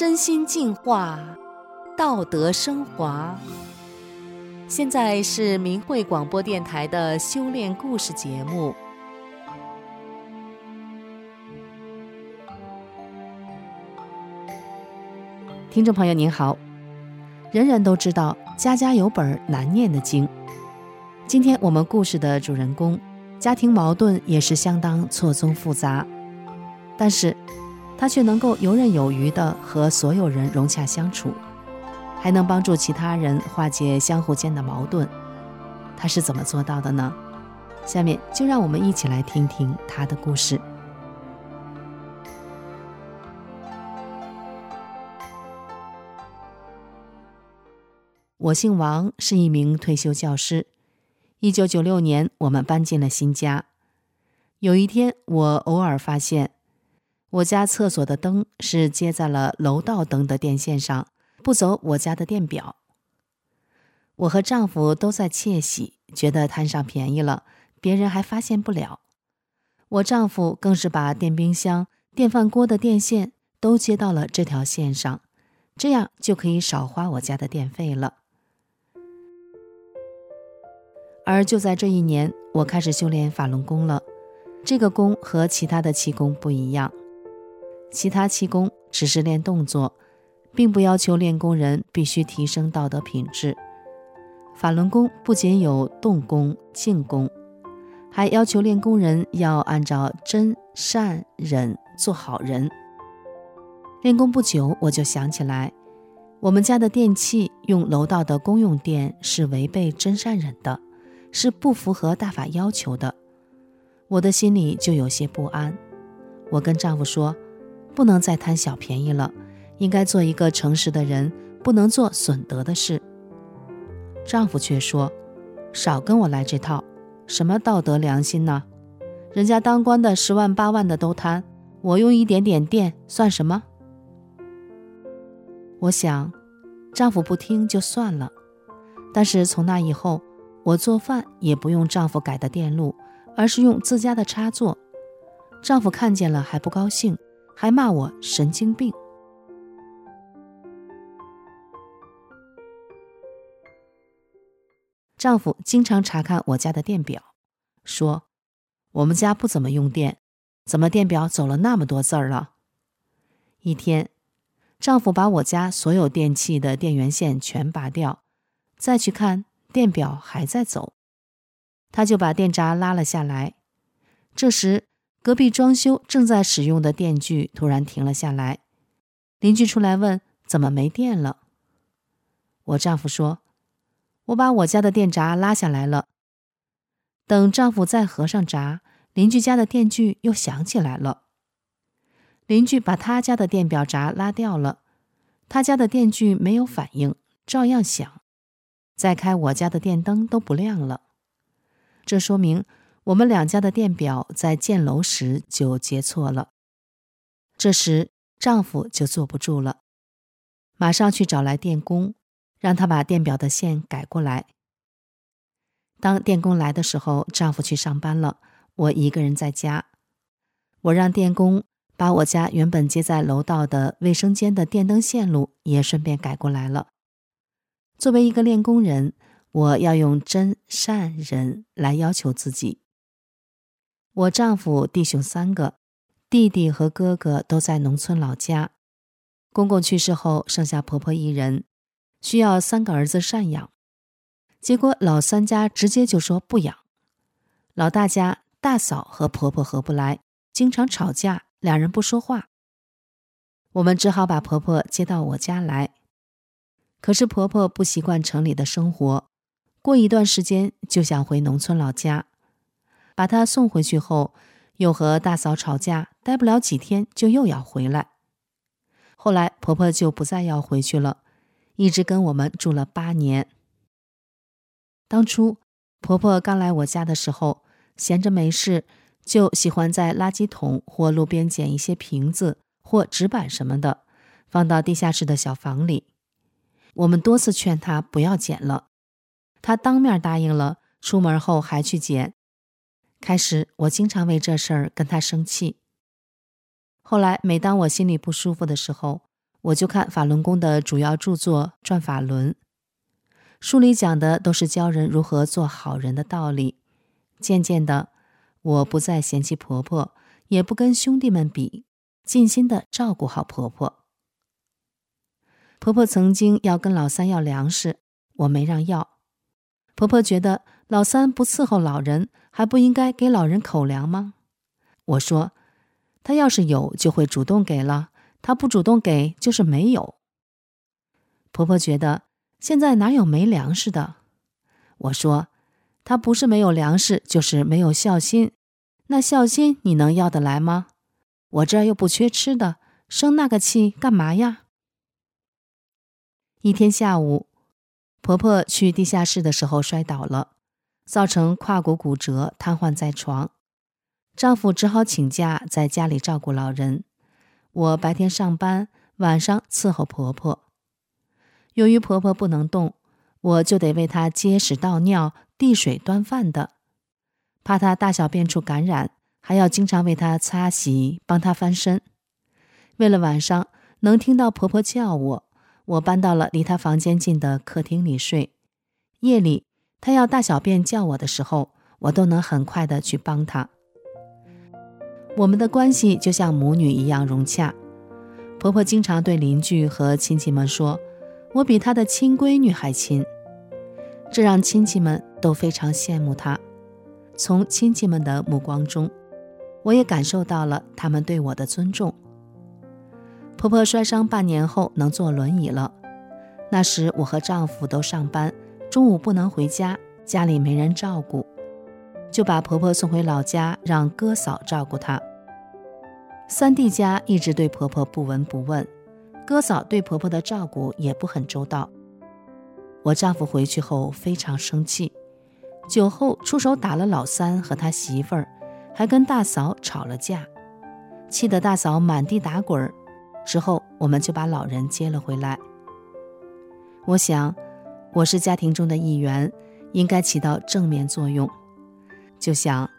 身心净化，道德升华。现在是明慧广播电台的修炼故事节目。听众朋友您好，人人都知道家家有本难念的经。今天我们故事的主人公，家庭矛盾也是相当错综复杂，但是。他却能够游刃有余的和所有人融洽相处，还能帮助其他人化解相互间的矛盾。他是怎么做到的呢？下面就让我们一起来听听他的故事。我姓王，是一名退休教师。一九九六年，我们搬进了新家。有一天，我偶尔发现。我家厕所的灯是接在了楼道灯的电线上，不走我家的电表。我和丈夫都在窃喜，觉得摊上便宜了，别人还发现不了。我丈夫更是把电冰箱、电饭锅的电线都接到了这条线上，这样就可以少花我家的电费了。而就在这一年，我开始修炼法轮功了。这个功和其他的气功不一样。其他气功只是练动作，并不要求练功人必须提升道德品质。法轮功不仅有动功、静功，还要求练功人要按照真善忍做好人。练功不久，我就想起来，我们家的电器用楼道的公用电是违背真善忍的，是不符合大法要求的。我的心里就有些不安。我跟丈夫说。不能再贪小便宜了，应该做一个诚实的人，不能做损德的事。丈夫却说：“少跟我来这套，什么道德良心呢？人家当官的十万八万的都贪，我用一点点电算什么？”我想，丈夫不听就算了，但是从那以后，我做饭也不用丈夫改的电路，而是用自家的插座。丈夫看见了还不高兴。还骂我神经病。丈夫经常查看我家的电表，说我们家不怎么用电，怎么电表走了那么多字儿了？一天，丈夫把我家所有电器的电源线全拔掉，再去看电表还在走，他就把电闸拉了下来。这时，隔壁装修正在使用的电锯突然停了下来，邻居出来问：“怎么没电了？”我丈夫说：“我把我家的电闸拉下来了。”等丈夫再合上闸，邻居家的电锯又响起来了。邻居把他家的电表闸拉掉了，他家的电锯没有反应，照样响。再开我家的电灯都不亮了，这说明。我们两家的电表在建楼时就接错了，这时丈夫就坐不住了，马上去找来电工，让他把电表的线改过来。当电工来的时候，丈夫去上班了，我一个人在家。我让电工把我家原本接在楼道的卫生间的电灯线路也顺便改过来了。作为一个练功人，我要用真善忍来要求自己。我丈夫弟兄三个，弟弟和哥哥都在农村老家。公公去世后，剩下婆婆一人，需要三个儿子赡养。结果老三家直接就说不养。老大家大嫂和婆婆合不来，经常吵架，两人不说话。我们只好把婆婆接到我家来。可是婆婆不习惯城里的生活，过一段时间就想回农村老家。把她送回去后，又和大嫂吵架，待不了几天就又要回来。后来婆婆就不再要回去了，一直跟我们住了八年。当初婆婆刚来我家的时候，闲着没事，就喜欢在垃圾桶或路边捡一些瓶子或纸板什么的，放到地下室的小房里。我们多次劝她不要捡了，她当面答应了，出门后还去捡。开始我经常为这事儿跟她生气。后来每当我心里不舒服的时候，我就看法轮功的主要著作《转法轮》，书里讲的都是教人如何做好人的道理。渐渐的，我不再嫌弃婆婆，也不跟兄弟们比，尽心的照顾好婆婆。婆婆曾经要跟老三要粮食，我没让要。婆婆觉得老三不伺候老人，还不应该给老人口粮吗？我说，他要是有，就会主动给了。他不主动给，就是没有。婆婆觉得现在哪有没粮食的？我说，他不是没有粮食，就是没有孝心。那孝心你能要得来吗？我这儿又不缺吃的，生那个气干嘛呀？一天下午，婆婆去地下室的时候摔倒了，造成胯骨骨折，瘫痪在床。丈夫只好请假在家里照顾老人。我白天上班，晚上伺候婆婆。由于婆婆不能动，我就得为她接屎倒尿、递水端饭的。怕她大小便处感染，还要经常为她擦洗、帮她翻身。为了晚上能听到婆婆叫我，我搬到了离她房间近的客厅里睡。夜里她要大小便叫我的时候，我都能很快地去帮她。我们的关系就像母女一样融洽。婆婆经常对邻居和亲戚们说：“我比她的亲闺女还亲。”这让亲戚们都非常羡慕她。从亲戚们的目光中，我也感受到了他们对我的尊重。婆婆摔伤半年后能坐轮椅了。那时我和丈夫都上班，中午不能回家，家里没人照顾。就把婆婆送回老家，让哥嫂照顾她。三弟家一直对婆婆不闻不问，哥嫂对婆婆的照顾也不很周到。我丈夫回去后非常生气，酒后出手打了老三和他媳妇儿，还跟大嫂吵了架，气得大嫂满地打滚儿。之后我们就把老人接了回来。我想，我是家庭中的一员，应该起到正面作用。就想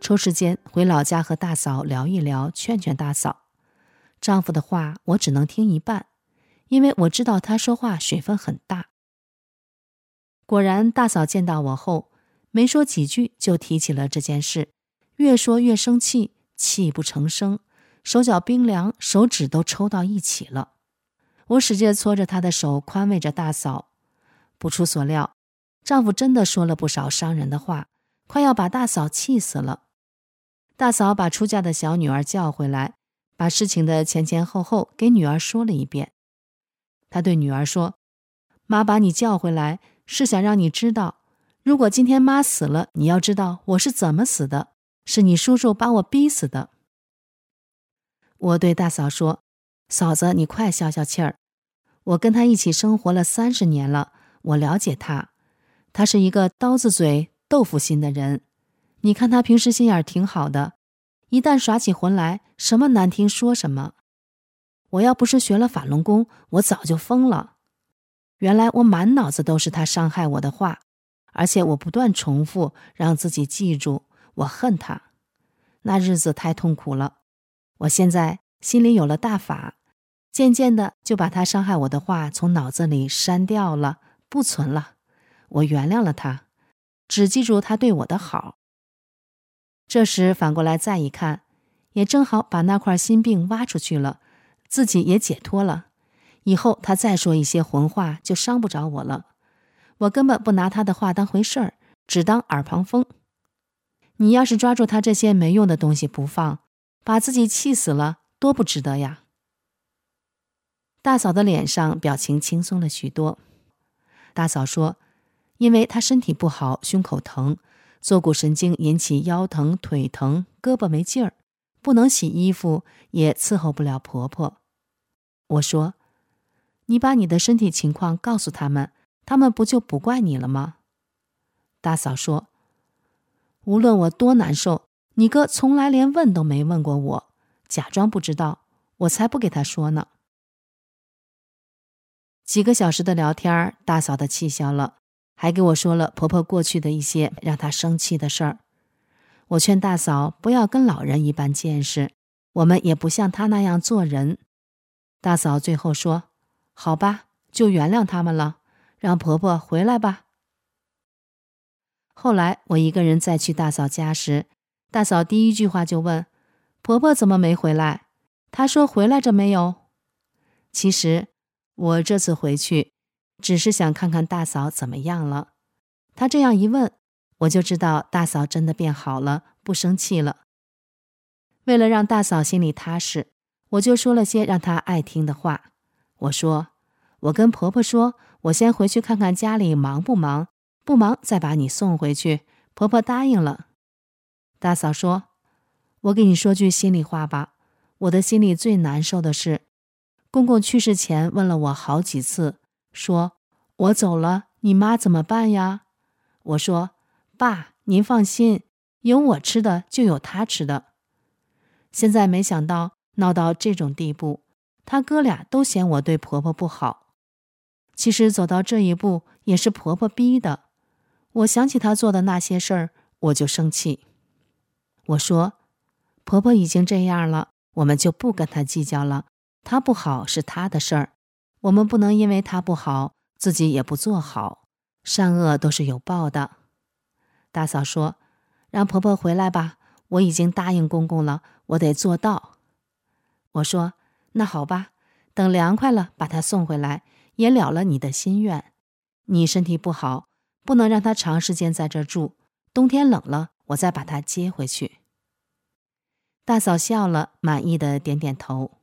抽时间回老家和大嫂聊一聊，劝劝大嫂。丈夫的话我只能听一半，因为我知道他说话水分很大。果然，大嫂见到我后，没说几句就提起了这件事，越说越生气，泣不成声，手脚冰凉，手指都抽到一起了。我使劲搓着她的手，宽慰着大嫂。不出所料，丈夫真的说了不少伤人的话。快要把大嫂气死了。大嫂把出嫁的小女儿叫回来，把事情的前前后后给女儿说了一遍。她对女儿说：“妈把你叫回来，是想让你知道，如果今天妈死了，你要知道我是怎么死的，是你叔叔把我逼死的。”我对大嫂说：“嫂子，你快消消气儿。我跟他一起生活了三十年了，我了解他，他是一个刀子嘴。”豆腐心的人，你看他平时心眼挺好的，一旦耍起浑来，什么难听说什么。我要不是学了法轮功，我早就疯了。原来我满脑子都是他伤害我的话，而且我不断重复，让自己记住我恨他。那日子太痛苦了。我现在心里有了大法，渐渐的就把他伤害我的话从脑子里删掉了，不存了。我原谅了他。只记住他对我的好。这时反过来再一看，也正好把那块心病挖出去了，自己也解脱了。以后他再说一些浑话，就伤不着我了。我根本不拿他的话当回事儿，只当耳旁风。你要是抓住他这些没用的东西不放，把自己气死了，多不值得呀！大嫂的脸上表情轻松了许多。大嫂说。因为她身体不好，胸口疼，坐骨神经引起腰疼、腿疼，胳膊没劲儿，不能洗衣服，也伺候不了婆婆。我说：“你把你的身体情况告诉他们，他们不就不怪你了吗？”大嫂说：“无论我多难受，你哥从来连问都没问过我，假装不知道，我才不给他说呢。”几个小时的聊天，大嫂的气消了，还给我说了婆婆过去的一些让她生气的事儿。我劝大嫂不要跟老人一般见识，我们也不像她那样做人。大嫂最后说：“好吧，就原谅他们了，让婆婆回来吧。”后来我一个人再去大嫂家时，大嫂第一句话就问：“婆婆怎么没回来？”她说：“回来着没有？”其实我这次回去，只是想看看大嫂怎么样了。她这样一问，我就知道大嫂真的变好了，不生气了。为了让大嫂心里踏实，我就说了些让她爱听的话。我说：“我跟婆婆说，我先回去看看家里忙不忙，不忙再把你送回去。”婆婆答应了。大嫂说：“我给你说句心里话吧，我的心里最难受的是，公公去世前问了我好几次，说我走了，你妈怎么办呀？”我说：“爸，您放心，有我吃的就有他吃的。”现在没想到。闹到这种地步，他哥俩都嫌我对婆婆不好。其实走到这一步也是婆婆逼的。我想起她做的那些事儿，我就生气。我说：“婆婆已经这样了，我们就不跟她计较了。她不好是她的事儿，我们不能因为她不好，自己也不做好。善恶都是有报的。”大嫂说：“让婆婆回来吧，我已经答应公公了，我得做到。”我说：“那好吧，等凉快了，把他送回来，也了了你的心愿。你身体不好，不能让他长时间在这住。冬天冷了，我再把他接回去。”大嫂笑了，满意的点点头。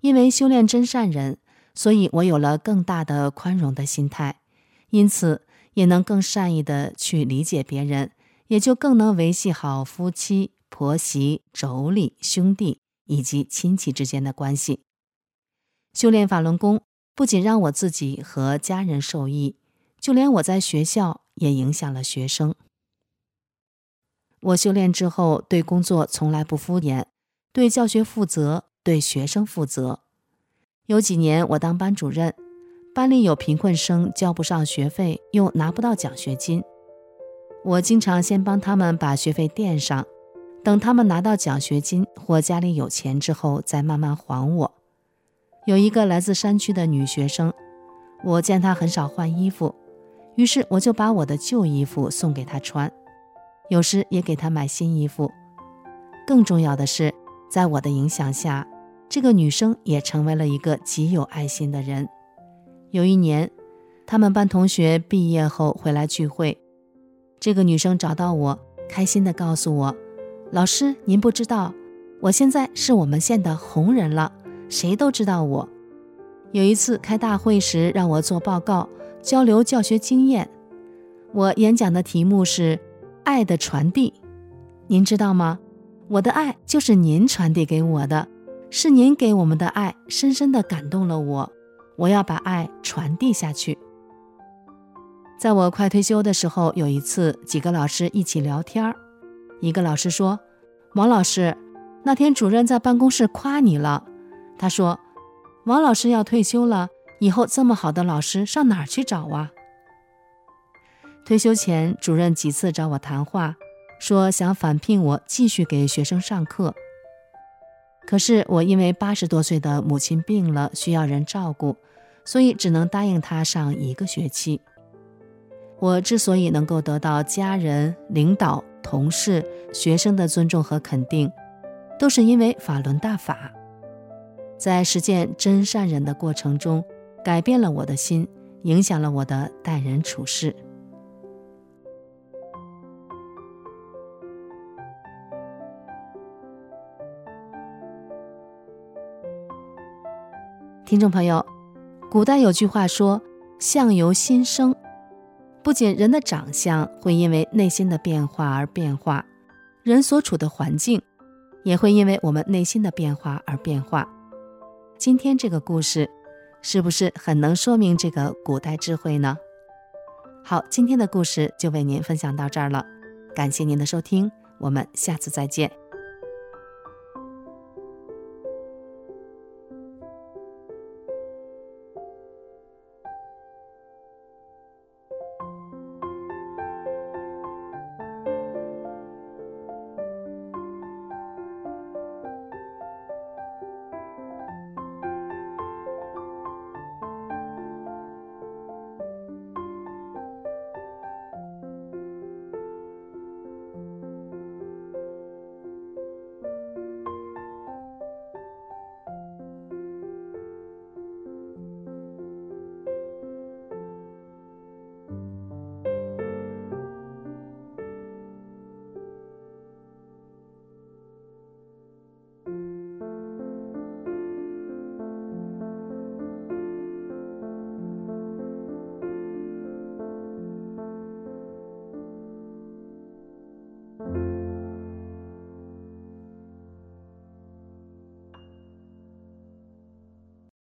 因为修炼真善人，所以我有了更大的宽容的心态，因此也能更善意的去理解别人，也就更能维系好夫妻、婆媳、妯娌、兄弟。以及亲戚之间的关系，修炼法轮功不仅让我自己和家人受益，就连我在学校也影响了学生。我修炼之后，对工作从来不敷衍，对教学负责，对学生负责。有几年我当班主任，班里有贫困生交不上学费，又拿不到奖学金，我经常先帮他们把学费垫上。等他们拿到奖学金或家里有钱之后，再慢慢还我。有一个来自山区的女学生，我见她很少换衣服，于是我就把我的旧衣服送给她穿，有时也给她买新衣服。更重要的是，在我的影响下，这个女生也成为了一个极有爱心的人。有一年，他们班同学毕业后回来聚会，这个女生找到我，开心地告诉我。老师，您不知道，我现在是我们县的红人了，谁都知道我。有一次开大会时，让我做报告，交流教学经验。我演讲的题目是“爱的传递”。您知道吗？我的爱就是您传递给我的，是您给我们的爱，深深地感动了我。我要把爱传递下去。在我快退休的时候，有一次几个老师一起聊天儿。一个老师说：“王老师，那天主任在办公室夸你了。他说，王老师要退休了，以后这么好的老师上哪儿去找啊？”退休前，主任几次找我谈话，说想返聘我继续给学生上课。可是我因为八十多岁的母亲病了，需要人照顾，所以只能答应他上一个学期。我之所以能够得到家人、领导，同事、学生的尊重和肯定，都是因为法轮大法，在实践真善忍的过程中，改变了我的心，影响了我的待人处事。听众朋友，古代有句话说：“相由心生。”不仅人的长相会因为内心的变化而变化，人所处的环境也会因为我们内心的变化而变化。今天这个故事，是不是很能说明这个古代智慧呢？好，今天的故事就为您分享到这儿了，感谢您的收听，我们下次再见。